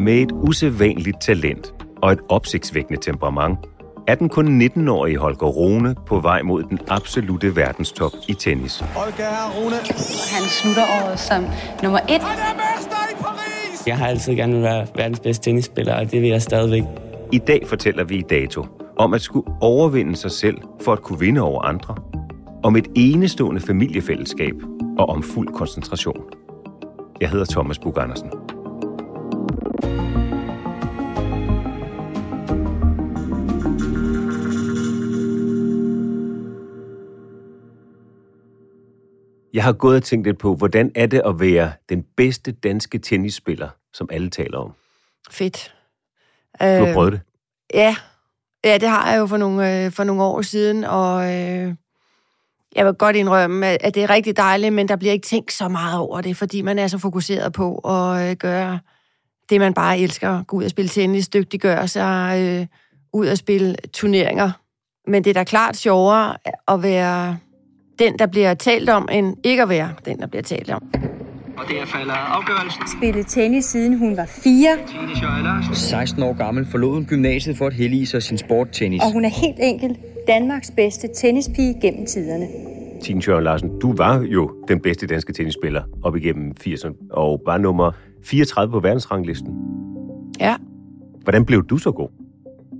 Med et usædvanligt talent og et opsigtsvækkende temperament, er den kun 19-årige Holger Rune på vej mod den absolute verdenstop i tennis. Holger Rune. Han slutter året som nummer et. Han er mester i Paris! Jeg har altid gerne vil være verdens bedste tennisspiller, og det vil jeg stadigvæk. I dag fortæller vi i Dato om at skulle overvinde sig selv for at kunne vinde over andre. Om et enestående familiefællesskab og om fuld koncentration. Jeg hedder Thomas Bug Andersen. Jeg har gået og tænkt lidt på, hvordan er det at være den bedste danske tennisspiller, som alle taler om? Fedt. Du har Øh, prøvet det. Ja. ja, det har jeg jo for nogle, øh, for nogle år siden, og øh, jeg vil godt indrømme, at, at det er rigtig dejligt, men der bliver ikke tænkt så meget over det, fordi man er så fokuseret på at øh, gøre det, man bare elsker. Gå ud og spille tennis, dygtiggøre sig, øh, ud og spille turneringer. Men det er da klart sjovere at være den, der bliver talt om, end ikke at være den, der bliver talt om. Og der falder afgørelsen. Spillet tennis siden hun var fire, Tine Schøjer Larsen. 16 år gammel forlod hun gymnasiet for at hellige sig sin sporttennis. og hun er helt enkelt Danmarks bedste tennispige gennem tiderne. Tine Sjøren Larsen, du var jo den bedste danske tennisspiller op igennem 80'erne, og var nummer 34 på verdensranglisten. Ja. Hvordan blev du så god?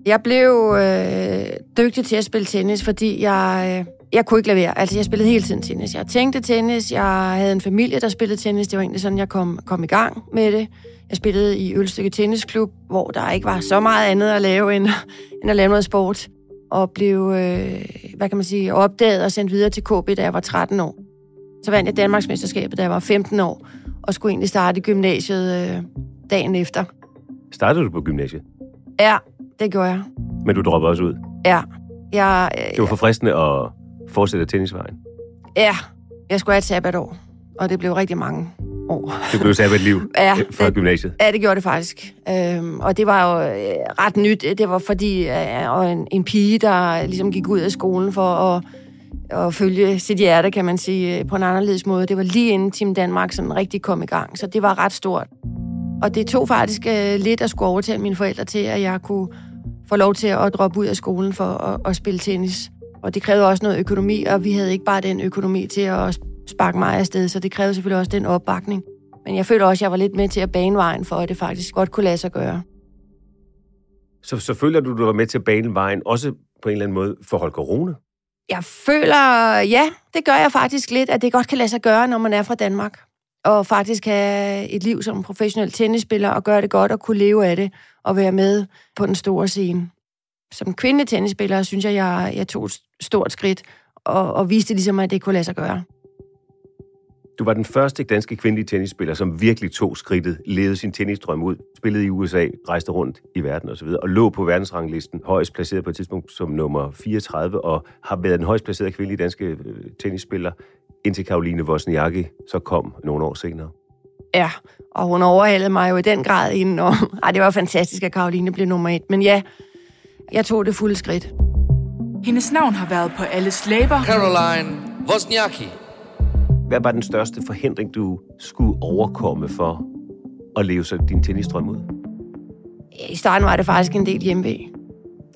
Jeg blev øh, dygtig til at spille tennis, fordi jeg, øh, jeg kunne ikke lade være. Altså, jeg spillede hele tiden tennis. Jeg tænkte tennis, jeg havde en familie, der spillede tennis. Det var egentlig sådan, jeg kom, kom i gang med det. Jeg spillede i Ølstykke Tennisklub, hvor der ikke var så meget andet at lave, end, end at lave noget sport. Og blev, øh, hvad kan man sige, opdaget og sendt videre til KB, da jeg var 13 år. Så vandt jeg Danmarksmesterskabet, da jeg var 15 år, og skulle egentlig starte i gymnasiet øh, dagen efter. Startede du på gymnasiet, Ja, det gjorde jeg. men du droppede også ud. Ja. Jeg, øh, Det var for fristende at fortsætte tennisvejen. Ja, jeg skulle have et sabbatår, og det blev rigtig mange år. Det blev sabbat liv Ja, fra det- gymnasiet. Ja, det gjorde det faktisk. Øhm, og det var jo øh, ret nyt. Det var fordi øh, og en, en pige, der ligesom gik ud af skolen for at, at følge sit hjerte, kan man sige, øh, på en anderledes måde. Det var lige inden Team Danmark sådan rigtig kom i gang, så det var ret stort. Og det tog faktisk øh, lidt at skulle overtale mine forældre til, at jeg kunne få lov til at droppe ud af skolen for at, at spille tennis. Og det krævede også noget økonomi, og vi havde ikke bare den økonomi til at sparke mig afsted, så det krævede selvfølgelig også den opbakning. Men jeg følte også, at jeg var lidt med til at bane vejen for, at det faktisk godt kunne lade sig gøre. Så, så føler du, du var med til at bane vejen, også på en eller anden måde for Holger Rune? Jeg føler, ja, det gør jeg faktisk lidt, at det godt kan lade sig gøre, når man er fra Danmark. Og faktisk have et liv som professionel tennisspiller, og gøre det godt og kunne leve af det, og være med på den store scene. Som kvindelig tennisspiller, synes jeg, jeg, jeg tog et stort skridt, og, og viste ligesom, at det kunne lade sig gøre. Du var den første danske kvindelige tennisspiller, som virkelig tog skridtet, levede sin tennisdrøm ud, spillede i USA, rejste rundt i verden osv., og lå på verdensranglisten, højst placeret på et tidspunkt som nummer 34, og har været den højst placerede kvindelige danske øh, tennisspiller indtil Karoline Wozniacki så kom nogle år senere. Ja, og hun overhalede mig jo i den grad inden. Og, ej, det var fantastisk, at Karoline blev nummer et. Men ja, jeg tog det fulde skridt. Hendes navn har været på alles læber. Caroline Wozniacki. Hvad var den største forhindring, du skulle overkomme for at leve så din tennisdrøm ud? I starten var det faktisk en del hjemme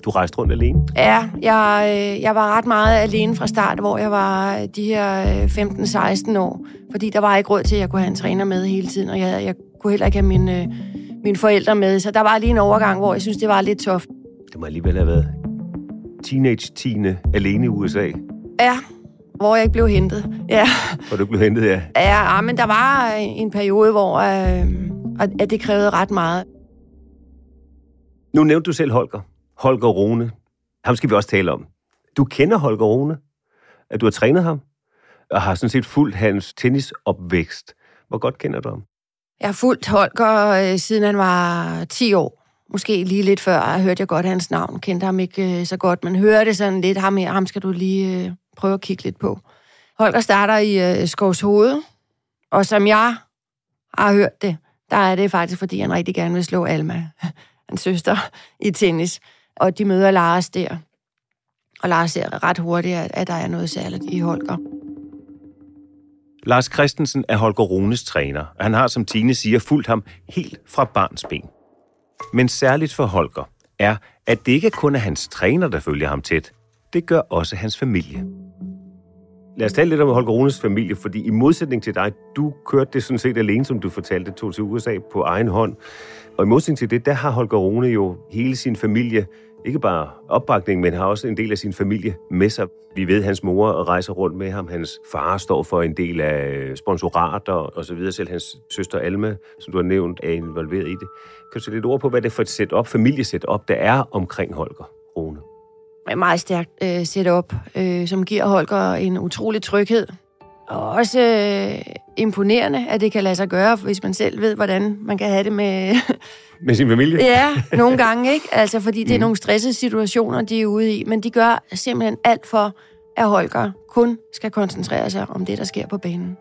Du rejste rundt alene? Ja, jeg, øh, jeg var ret meget alene fra start, hvor jeg var de her 15-16 år. Fordi der var ikke råd til, at jeg kunne have en træner med hele tiden, og jeg, jeg kunne heller ikke have mine, mine forældre med. Så der var lige en overgang, hvor jeg synes, det var lidt toft. Det må alligevel have været teenage-tine alene i USA. Ja, hvor jeg ikke blev hentet. Ja. Hvor du blev hentet, ja. Ja, men der var en periode, hvor øh, at det krævede ret meget. Nu nævnte du selv Holger. Holger Rune. Ham skal vi også tale om. Du kender Holger Rune. At du har trænet ham. Og har sådan set fulgt hans tennisopvækst. Hvor godt kender du ham? Jeg har fulgt Holger, øh, siden han var 10 år. Måske lige lidt før hørte jeg godt hans navn. Kendte ham ikke øh, så godt, men hørte sådan lidt. Ham, her, ham skal du lige øh, prøve at kigge lidt på. Holger starter i øh, Skovs Hoved, og som jeg har hørt det, der er det faktisk, fordi han rigtig gerne vil slå Alma, hans søster, i tennis. Og de møder Lars der. Og Lars ser ret hurtigt, at, at der er noget særligt i Holger. Lars Christensen er Holger Runes træner. Han har, som Tine siger, fulgt ham helt fra barns ben. Men særligt for Holger er, at det ikke kun er hans træner, der følger ham tæt. Det gør også hans familie. Lad os tale lidt om Holger Runes familie, fordi i modsætning til dig, du kørte det sådan set alene, som du fortalte, tog til USA på egen hånd. Og i modsætning til det, der har Holger Rune jo hele sin familie, ikke bare opbakning, men har også en del af sin familie med sig. Vi ved, at hans mor rejser rundt med ham. Hans far står for en del af sponsorater og så videre. Selv hans søster Alma, som du har nævnt, er involveret i det. Kan du sætte lidt ord på, hvad det er for et setup, familiesetup, der er omkring Holger Rune? Et meget stærkt øh, setup, øh, som giver Holger en utrolig tryghed. Og også øh, imponerende, at det kan lade sig gøre, hvis man selv ved, hvordan man kan have det med... med sin familie? ja, nogle gange, ikke? Altså, fordi det er mm. nogle stressede situationer, de er ude i. Men de gør simpelthen alt for, at Holger kun skal koncentrere sig om det, der sker på banen.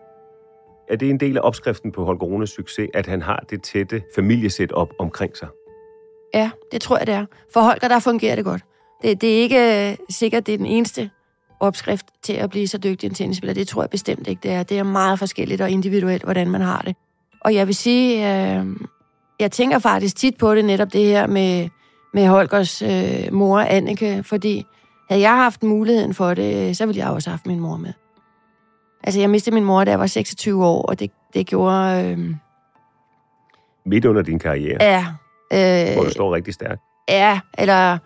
Er det en del af opskriften på Holger Runes succes, at han har det tætte familiesæt op omkring sig? Ja, det tror jeg, det er. For Holger, der fungerer det godt. Det, det er ikke øh, sikkert, det er den eneste opskrift til at blive så dygtig en tennisspiller. Det tror jeg bestemt ikke, det er. Det er meget forskelligt og individuelt, hvordan man har det. Og jeg vil sige, øh, jeg tænker faktisk tit på det, netop det her med, med Holgers øh, mor, Annike, fordi havde jeg haft muligheden for det, så ville jeg også have haft min mor med. Altså, jeg mistede min mor, da jeg var 26 år, og det, det gjorde... Øh, Midt under din karriere? Ja. Øh, hvor du står rigtig stærkt? Ja, eller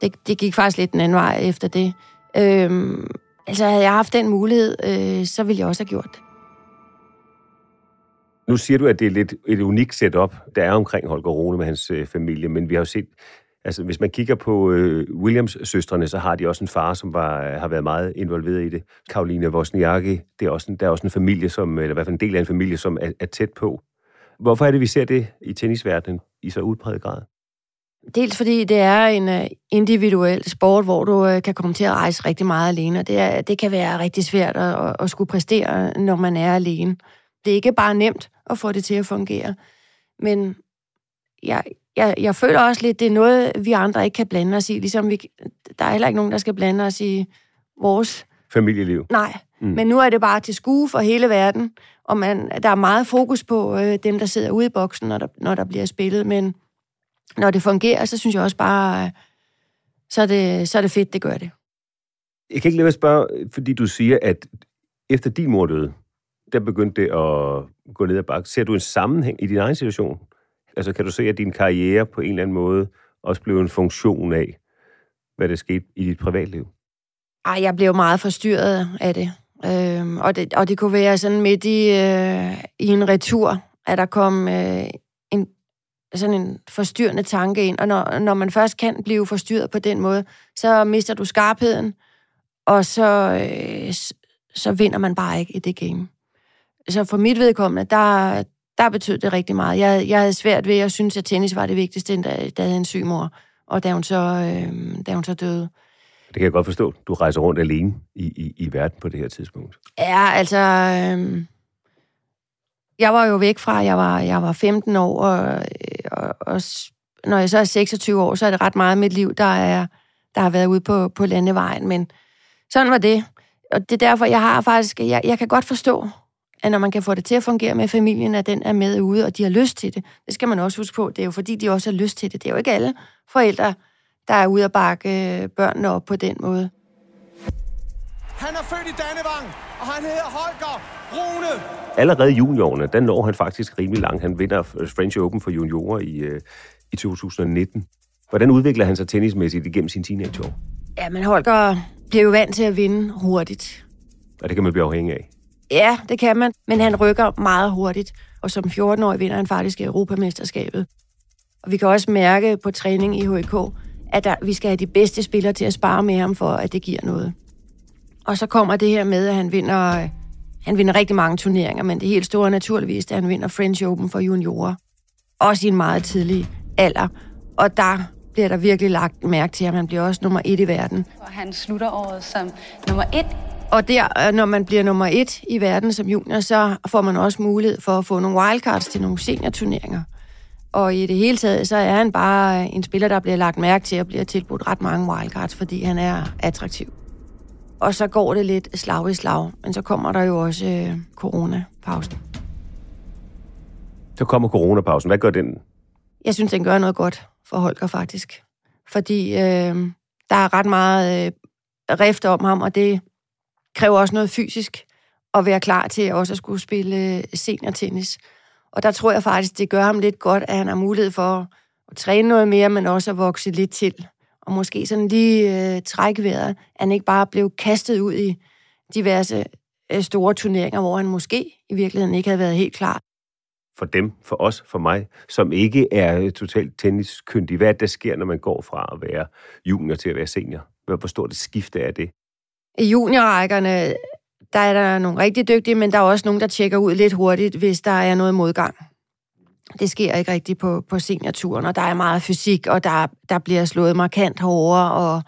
det, det gik faktisk lidt den anden vej efter det. Øhm, altså, havde jeg haft den mulighed, øh, så ville jeg også have gjort det. Nu siger du, at det er lidt et unikt setup, der er omkring Holger Rune med hans øh, familie, men vi har jo set, altså hvis man kigger på øh, Williams-søstrene, så har de også en far, som var, har været meget involveret i det. Karoline Wozniacki, det er også en, der er også en familie, som, eller i hvert fald en del af en familie, som er, er tæt på. Hvorfor er det, vi ser det i tennisverdenen i så udpræget grad? Dels fordi det er en øh, individuel sport, hvor du øh, kan komme til at rejse rigtig meget alene, og det, er, det kan være rigtig svært at, at skulle præstere, når man er alene. Det er ikke bare nemt at få det til at fungere, men jeg, jeg, jeg føler også lidt, det er noget, vi andre ikke kan blande os i. Ligesom vi, der er heller ikke nogen, der skal blande os i vores... Familieliv. Nej, mm. men nu er det bare til skue for hele verden, og man, der er meget fokus på øh, dem, der sidder ude i boksen, når der, når der bliver spillet, men når det fungerer, så synes jeg også bare, så er det, så er det fedt, det gør det. Jeg kan ikke lade være at spørge, fordi du siger, at efter din mor døde, der begyndte det at gå ned ad bakke. Ser du en sammenhæng i din egen situation? Altså kan du se, at din karriere på en eller anden måde også blev en funktion af, hvad der skete i dit privatliv? Ej, jeg blev meget forstyrret af det. Øhm, og det. Og det kunne være sådan midt i, øh, i en retur, at der kom øh, sådan en forstyrrende tanke ind, og når, når man først kan blive forstyrret på den måde, så mister du skarpheden, og så, øh, så vinder man bare ikke i det game. Så for mit vedkommende, der, der betød det rigtig meget. Jeg, jeg havde svært ved at synes, at tennis var det vigtigste, da, da jeg havde en syg mor, og da hun så, øh, da hun så døde. Det kan jeg godt forstå. Du rejser rundt alene i, i, i verden på det her tidspunkt. Ja, altså... Øh, jeg var jo væk fra, jeg var, jeg var 15 år, og, og, og når jeg så er 26 år, så er det ret meget af mit liv, der, er, der har været ude på, på landevejen. Men sådan var det. Og det er derfor, jeg har faktisk... Jeg, jeg kan godt forstå, at når man kan få det til at fungere med familien, at den er med ude, og de har lyst til det. Det skal man også huske på. Det er jo fordi, de også har lyst til det. Det er jo ikke alle forældre, der er ude at bakke øh, børnene op på den måde. Han er født i Dannevang, og han hedder Holger Rune. Allerede i juniorårene, der når han faktisk rimelig langt. Han vinder French Open for juniorer i, øh, i 2019. Hvordan udvikler han sig tennismæssigt igennem sin teenageår? Ja, men Holger bliver jo vant til at vinde hurtigt. Og det kan man blive afhængig af. Ja, det kan man, men han rykker meget hurtigt. Og som 14-årig vinder han faktisk Europamesterskabet. Og vi kan også mærke på træning i HK, at der, vi skal have de bedste spillere til at spare med ham, for at det giver noget. Og så kommer det her med, at han vinder, han vinder rigtig mange turneringer, men det helt store er naturligvis, at han vinder French Open for juniorer. Også i en meget tidlig alder. Og der bliver der virkelig lagt mærke til, at han bliver også nummer et i verden. Og han slutter året som nummer et. Og der, når man bliver nummer et i verden som junior, så får man også mulighed for at få nogle wildcards til nogle seniorturneringer. Og i det hele taget, så er han bare en spiller, der bliver lagt mærke til og bliver tilbudt ret mange wildcards, fordi han er attraktiv. Og så går det lidt slag i slag, men så kommer der jo også øh, coronapausen. Så kommer coronapausen. Hvad gør den? Jeg synes, den gør noget godt for Holger faktisk. Fordi øh, der er ret meget øh, rift om ham, og det kræver også noget fysisk at være klar til også at skulle spille øh, seniortennis. Og der tror jeg faktisk, det gør ham lidt godt, at han har mulighed for at træne noget mere, men også at vokse lidt til. Og måske sådan lige øh, trække vejret, at han ikke bare blev kastet ud i diverse øh, store turneringer, hvor han måske i virkeligheden ikke havde været helt klar. For dem, for os, for mig, som ikke er totalt tenniskyndig, hvad er der sker, når man går fra at være junior til at være senior? Hvor stort et skifte er det? I juniorrækkerne, der er der nogle rigtig dygtige, men der er også nogen, der tjekker ud lidt hurtigt, hvis der er noget modgang. Det sker ikke rigtigt på, på seniorturen, og der er meget fysik, og der, der bliver slået markant hårdere, og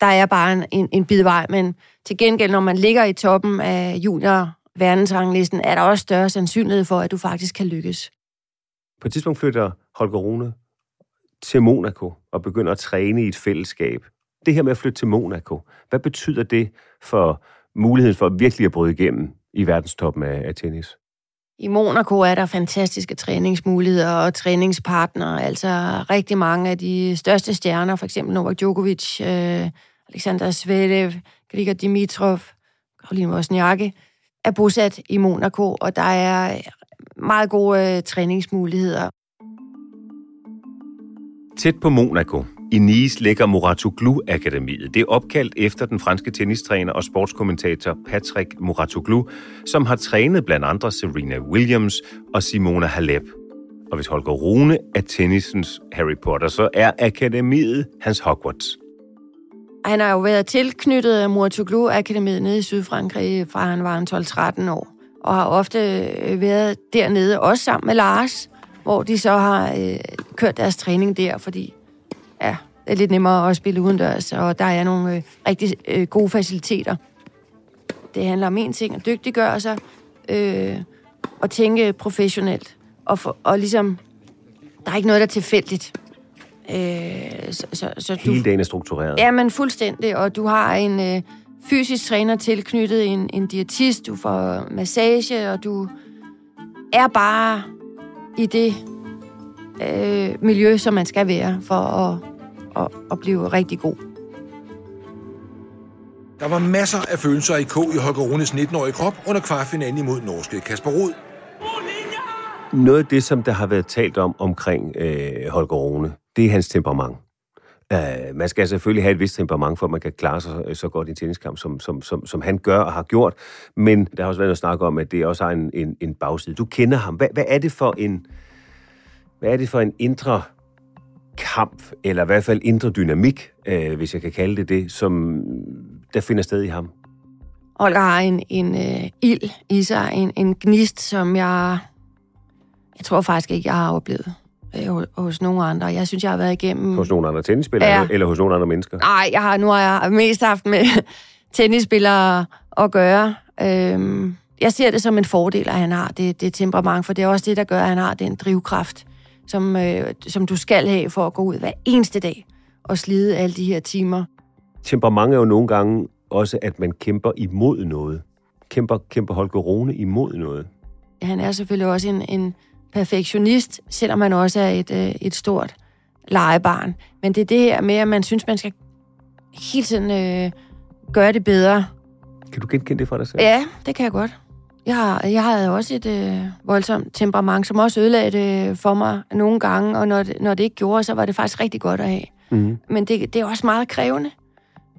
der er bare en, en, en bidvej. Men til gengæld, når man ligger i toppen af junior verdensranglisten, er der også større sandsynlighed for, at du faktisk kan lykkes. På et tidspunkt flytter Holger Rune til Monaco og begynder at træne i et fællesskab. Det her med at flytte til Monaco, hvad betyder det for muligheden for virkelig at bryde igennem i verdenstoppen af, af tennis? I Monaco er der fantastiske træningsmuligheder og træningspartnere. Altså rigtig mange af de største stjerner, for eksempel Novak Djokovic, øh, Alexander Zverev, Grigor Dimitrov, Caroline Wozniacki, er bosat i Monaco, og der er meget gode øh, træningsmuligheder. Tæt på Monaco, i Nice ligger Muratoglu Akademiet. Det er opkaldt efter den franske tennistræner og sportskommentator Patrick Muratoglu, som har trænet blandt andre Serena Williams og Simona Halep. Og hvis Holger Rune er tennisens Harry Potter, så er akademiet hans Hogwarts. Han har jo været tilknyttet Muratoglu Akademiet nede i Sydfrankrig, fra han var en 12-13 år, og har ofte øh, været dernede, også sammen med Lars, hvor de så har øh, kørt deres træning der, fordi ja, det er lidt nemmere at spille udendørs, og der er nogle øh, rigtig øh, gode faciliteter. Det handler om en ting, at dygtiggøre sig, øh, og tænke professionelt, og, for, og ligesom, der er ikke noget, der er tilfældigt. Øh, så, så, så Hele du, dagen er struktureret. Ja, men fuldstændig, og du har en øh, fysisk træner tilknyttet, en, en diætist, du får massage, og du er bare i det øh, miljø, som man skal være for at, at, at blive rigtig god. Der var masser af følelser i K i Holger Runes 19-årige krop under kvartfinalen imod norske Kasper Rud. Noget af det, som der har været talt om omkring øh, Holger Rune, det er hans temperament. Uh, man skal selvfølgelig have et vist temperament, for at man kan klare sig så godt i en tenniskamp, som, som, som, som han gør og har gjort. Men der har også været at snakke om, at det også har en, en, en bagside. Du kender ham. Hvad, hvad er det for en hvad er det for en indre kamp, eller i hvert fald indre dynamik, øh, hvis jeg kan kalde det det, som der finder sted i ham? Olga har en, en øh, ild i sig, en, en gnist, som jeg, jeg tror faktisk ikke, jeg har oplevet øh, hos nogle andre. Jeg synes, jeg har været igennem... Hos nogle andre tennisspillere, ja. eller hos nogle andre mennesker? Nej, jeg har, nu har jeg mest haft med tennisspillere at gøre. Øhm, jeg ser det som en fordel, at han har det, det temperament, for det er også det, der gør, at han har den drivkraft, som, øh, som du skal have for at gå ud hver eneste dag og slide alle de her timer. Temperament er jo nogle gange også, at man kæmper imod noget. Kæmper, kæmper Holger Rune imod noget. Han er selvfølgelig også en, en perfektionist, selvom han også er et, øh, et stort legebarn. Men det er det her med, at man synes, man skal hele tiden øh, gøre det bedre. Kan du genkende det fra dig selv? Ja, det kan jeg godt. Jeg, har, jeg havde også et øh, voldsomt temperament, som også ødelagde det for mig nogle gange, og når det, når det ikke gjorde, så var det faktisk rigtig godt at have. Mm. Men det, det er også meget krævende.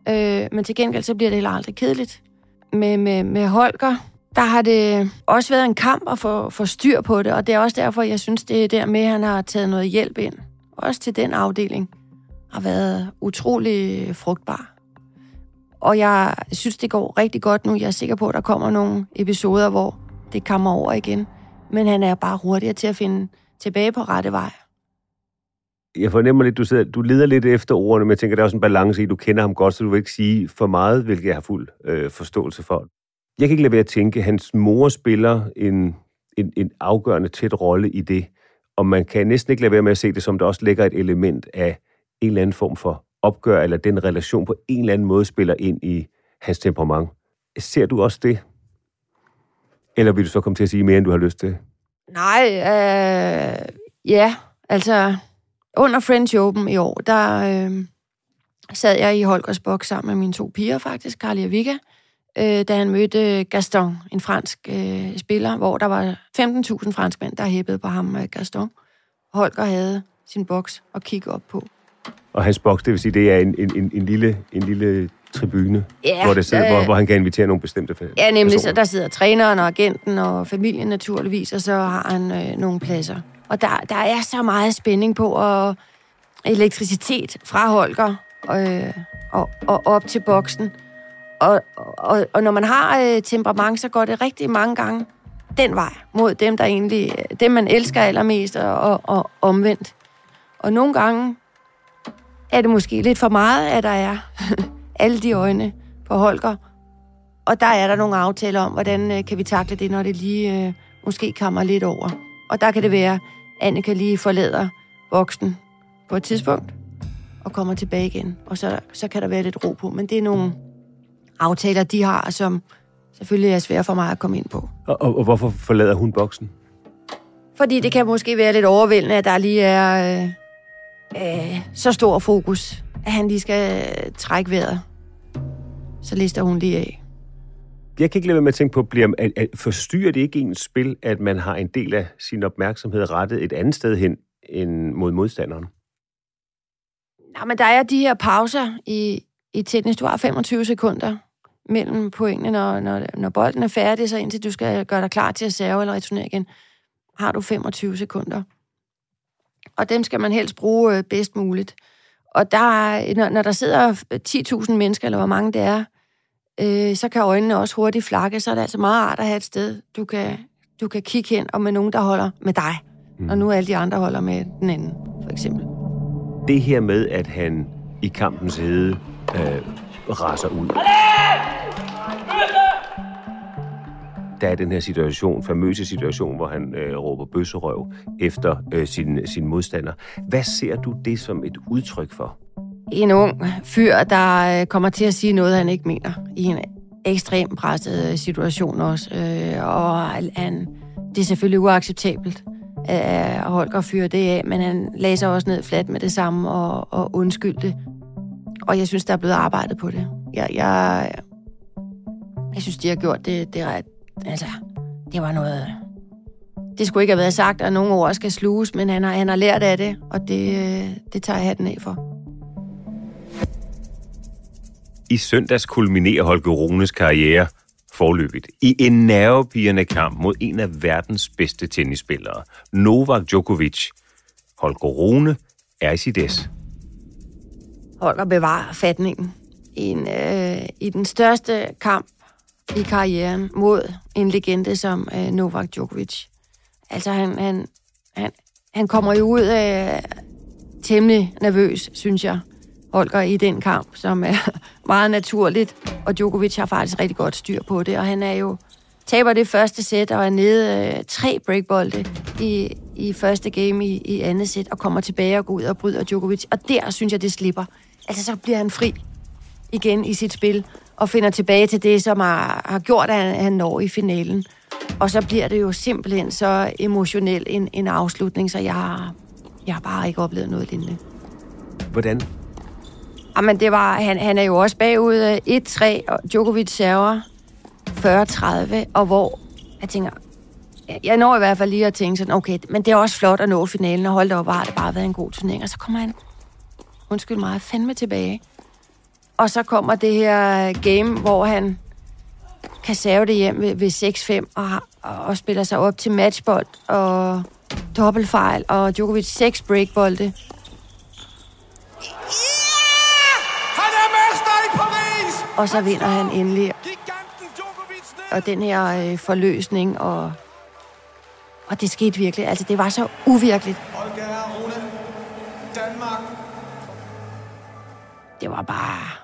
Øh, men til gengæld, så bliver det heller aldrig kedeligt. Med, med, med Holger, der har det også været en kamp at få, få styr på det, og det er også derfor, jeg synes, det er der med, at han har taget noget hjælp ind. Også til den afdeling har været utrolig frugtbar. Og jeg synes, det går rigtig godt nu. Jeg er sikker på, at der kommer nogle episoder, hvor det kommer over igen. Men han er bare hurtigere til at finde tilbage på rette vej. Jeg fornemmer lidt, du, sidder, du leder lidt efter ordene, men jeg tænker, der er også en balance i, du kender ham godt, så du vil ikke sige for meget, hvilket jeg har fuld øh, forståelse for. Jeg kan ikke lade være at tænke, at hans mor spiller en, en, en afgørende tæt rolle i det, og man kan næsten ikke lade være med at se det, som der også ligger et element af en eller anden form for opgør, eller den relation på en eller anden måde spiller ind i hans temperament. Ser du også det? Eller vil du så komme til at sige mere, end du har lyst til? Nej, øh, ja, altså under French Open i år, der øh, sad jeg i Holgers boks sammen med mine to piger faktisk, Carly og Vika, øh, da han mødte øh, Gaston, en fransk øh, spiller, hvor der var 15.000 franskmænd, der hæppede på ham, med Gaston. Holger havde sin boks at kigge op på. Og hans boks, det vil sige, det er en, en, en, en, lille, en lille tribune, ja, hvor, det sidder, øh, hvor, hvor han kan invitere nogle bestemte personer. Ja, nemlig, så der sidder træneren og agenten og familien naturligvis, og så har han øh, nogle pladser. Og der, der er så meget spænding på, og elektricitet fra Holger øh, og, og op til boksen. Og, og, og når man har øh, temperament, så går det rigtig mange gange den vej mod dem, der egentlig, dem man elsker allermest, og, og, og omvendt. Og nogle gange er det måske lidt for meget, at der er alle de øjne på Holger. Og der er der nogle aftaler om, hvordan øh, kan vi takle det, når det lige øh, måske kommer lidt over. Og der kan det være, at Annika lige forlader voksen på et tidspunkt og kommer tilbage igen. Og så, så kan der være lidt ro på. Men det er nogle aftaler, de har, som selvfølgelig er svære for mig at komme ind på. Og, og, og hvorfor forlader hun boksen? Fordi det kan måske være lidt overvældende, at der lige er øh, øh, så stor fokus, at han lige skal trække vejret. Så lister hun lige af. Jeg kan ikke lade være med at tænke på, bliver, at, at forstyrrer det ikke ens spil, at man har en del af sin opmærksomhed rettet et andet sted hen end mod modstanderen? Nej, men der er de her pauser i, i tennis. Du har 25 sekunder mellem pointene, når, når, når bolden er færdig, så indtil du skal gøre dig klar til at serve eller returnere igen, har du 25 sekunder. Og dem skal man helst bruge øh, bedst muligt. Og der, når, når der sidder 10.000 mennesker, eller hvor mange det er, øh, så kan øjnene også hurtigt flakke, så er det altså meget rart at have et sted, du kan, du kan kigge hen, og med nogen, der holder med dig. Mm. Og nu alle de andre holder med den anden, for eksempel. Det her med, at han i kampens hede øh, raser ud. Der er den her situation, famøse situation, hvor han øh, råber bøsserøv efter øh, sin, sin modstander. Hvad ser du det som et udtryk for? En ung fyr, der øh, kommer til at sige noget, han ikke mener i en ekstremt presset øh, situation også. Øh, og han, det er selvfølgelig uacceptabelt øh, at Holger fyre det af, men han lagde sig også ned fladt med det samme og, og undskyldte. Og jeg synes, der er blevet arbejdet på det. Jeg, jeg, jeg synes, de har gjort det, det ret. Altså, det var noget... Det skulle ikke have været sagt, at nogle ord skal sluges, men han har, han har lært af det, og det, det tager jeg hatten af for. I søndags kulminerer Holger Runes karriere forløbigt i en nervepirrende kamp mod en af verdens bedste tennisspillere, Novak Djokovic. Holger Rune er i sit es. Holger bevarer fatningen i, en, øh, i den største kamp i karrieren mod en legende som øh, Novak Djokovic. Altså, han, han, han, han kommer jo ud af temmelig nervøs, synes jeg, Holger, i den kamp, som er meget naturligt. Og Djokovic har faktisk rigtig godt styr på det, og han er jo taber det første sæt og er nede øh, tre breakbolde i, i første game i, i andet sæt og kommer tilbage og går ud og bryder Djokovic. Og der synes jeg, det slipper. Altså, så bliver han fri igen i sit spil og finder tilbage til det, som har, har gjort, at han når i finalen. Og så bliver det jo simpelthen så emotionel en, en afslutning, så jeg jeg har bare ikke oplevet noget lignende. Hvordan? Jamen, det var, han, han er jo også bagud 1-3, og Djokovic server 40-30, og hvor jeg tænker, jeg når i hvert fald lige at tænke sådan, okay, men det er også flot at nå finalen, og holde op, har det bare været en god turnering. Og så kommer han, undskyld mig, fandme tilbage. Og så kommer det her game, hvor han kan save det hjem ved, ved 6-5, og, og spiller sig op til matchbold, og dobbeltfejl, og Djokovic 6 breakbolde. Yeah! Han er mester i Paris! Og så vinder han endelig. Og den her øh, forløsning, og, og det skete virkelig. Altså, det var så uvirkeligt. Danmark. Det var bare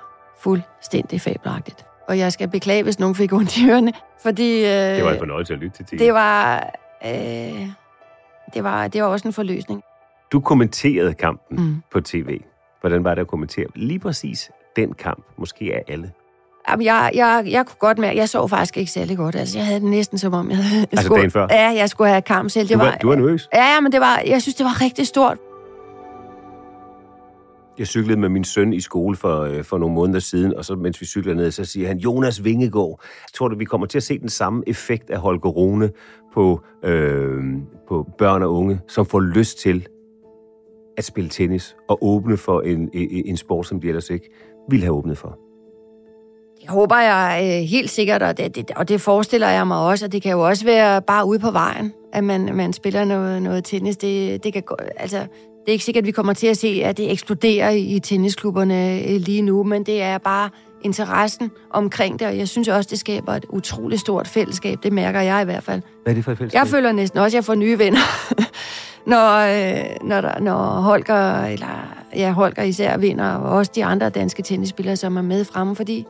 fuldstændig fabelagtigt. Og jeg skal beklage, hvis nogen fik ondt i ørene, fordi... Øh, Det var en fornøjelse at lytte til. Det var, øh, det var, det var også en forløsning. Du kommenterede kampen Mm. på tv. Hvordan var det at kommentere lige præcis den kamp? Måske af alle. Jamen, jeg, jeg, jeg kunne godt mærke, jeg så faktisk ikke særlig godt. Altså, jeg havde det næsten som om, jeg, havde, Altså skulle, dagen før? Ja, jeg skulle have kamp selv. Det Du var- du var nervøs? Ja, ja, men det var, jeg synes, det var rigtig stort. Jeg cyklede med min søn i skole for, øh, for nogle måneder siden, og så mens vi cykler ned, så siger han, Jonas Vingegaard, tror du, vi kommer til at se den samme effekt af Holger Rune på, øh, på børn og unge, som får lyst til at spille tennis og åbne for en, en, en sport, som de ellers ikke ville have åbnet for? Det håber jeg øh, helt sikkert, og det, det, og det forestiller jeg mig også, og det kan jo også være bare ude på vejen, at man, man spiller noget, noget tennis. Det, det, kan, gå- altså, det er ikke sikkert, at vi kommer til at se, at det eksploderer i, tennisklubberne øh, lige nu, men det er bare interessen omkring det, og jeg synes også, det skaber et utroligt stort fællesskab. Det mærker jeg i hvert fald. Hvad er det for et fællesskab? Jeg føler næsten også, at jeg får nye venner, når, øh, når, der, når Holger, eller ja, Holger især vinder, og også de andre danske tennisspillere, som er med fremme, fordi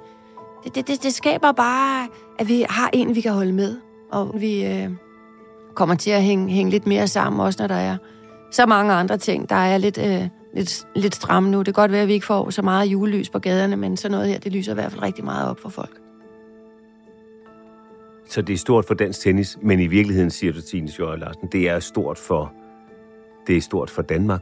det, det, det, det skaber bare, at vi har en, vi kan holde med, og vi øh, kommer til at hænge, hænge lidt mere sammen, også når der er så mange andre ting, der er lidt, øh, lidt, lidt stramme nu. Det kan godt være, at vi ikke får så meget julelys på gaderne, men sådan noget her, det lyser i hvert fald rigtig meget op for folk. Så det er stort for dansk tennis, men i virkeligheden, siger du, Tine Sjøger Larsen, det er stort for, det er stort for Danmark.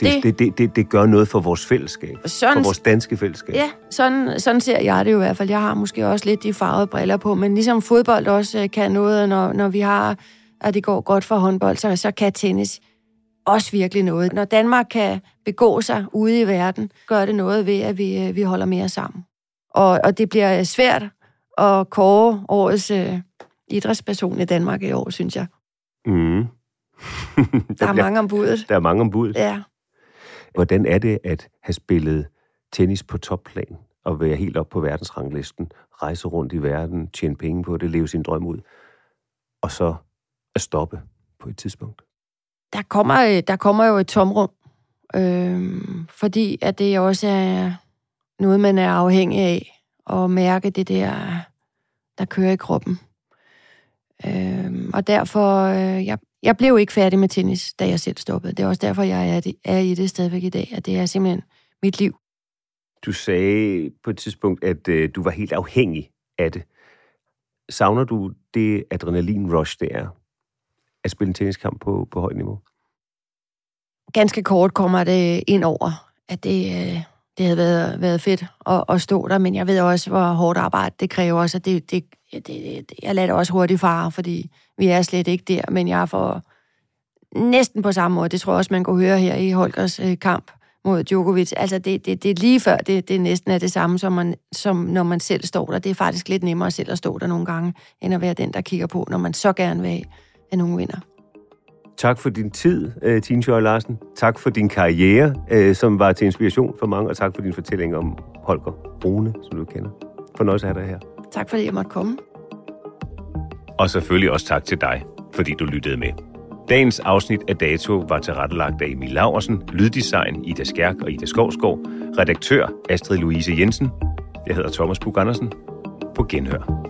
Det, Det- det, det, det, det gør noget for vores fællesskab. Sådan- For vores danske fællesskab. Ja, sådan, sådan ser jeg det jo i hvert fald. Jeg har måske også lidt de farvede briller på, men ligesom fodbold også øh, kan noget, når, når vi har, at det går godt for håndbold, så, så kan tennis også virkelig noget. Når Danmark kan begå sig ude i verden, gør det noget ved, at vi, øh, vi holder mere sammen. Og, og det bliver svært at kåre årets øh, idrætsperson i Danmark i år, synes jeg. Mm. Der er mange om budet. Der er mange om budet. Ja. Hvordan er det at have spillet tennis på topplan og være helt op på verdensranglisten, rejse rundt i verden, tjene penge på det, leve sin drøm ud, og så at stoppe på et tidspunkt? Der kommer, øh, der kommer jo et tomrum, øh, fordi at det også er noget, man er afhængig af, at mærke det der, der kører i kroppen. Øh, og derfor, øh, jeg, jeg blev ikke færdig med tennis, da jeg selv stoppede. Det er også derfor, jeg er, er i det stadigvæk i dag, at det er simpelthen mit liv. Du sagde på et tidspunkt, at øh, du var helt afhængig af det. Savner du det adrenalin-rush, det er at spille en tenniskamp på, på højt niveau? ganske kort kommer det ind over, at det, øh, det havde været, været fedt at, at stå der, men jeg ved også, hvor hårdt arbejde det kræver også, og det, det, det, det, jeg lader det også hurtigt fare, fordi vi er slet ikke der, men jeg får næsten på samme måde, det tror jeg også, man kunne høre her i Holgers øh, kamp mod Djokovic. Altså, det, det, det er lige før, det, det næsten er det samme, som, man, som når man selv står der. Det er faktisk lidt nemmere selv at stå der nogle gange, end at være den, der kigger på, når man så gerne vil have, at nogen vinder. Tak for din tid, øh, Tine Sjøj Larsen. Tak for din karriere, øh, som var til inspiration for mange, og tak for din fortælling om Holger Rune, som du kender. Fornøjelse at have dig her. Tak fordi jeg måtte komme. Og selvfølgelig også tak til dig, fordi du lyttede med. Dagens afsnit af Dato var tilrettelagt af Emil Laversen, lyddesign Ida Skærk og Ida Skovskov, redaktør Astrid Louise Jensen. Jeg hedder Thomas Bug Andersen. På genhør.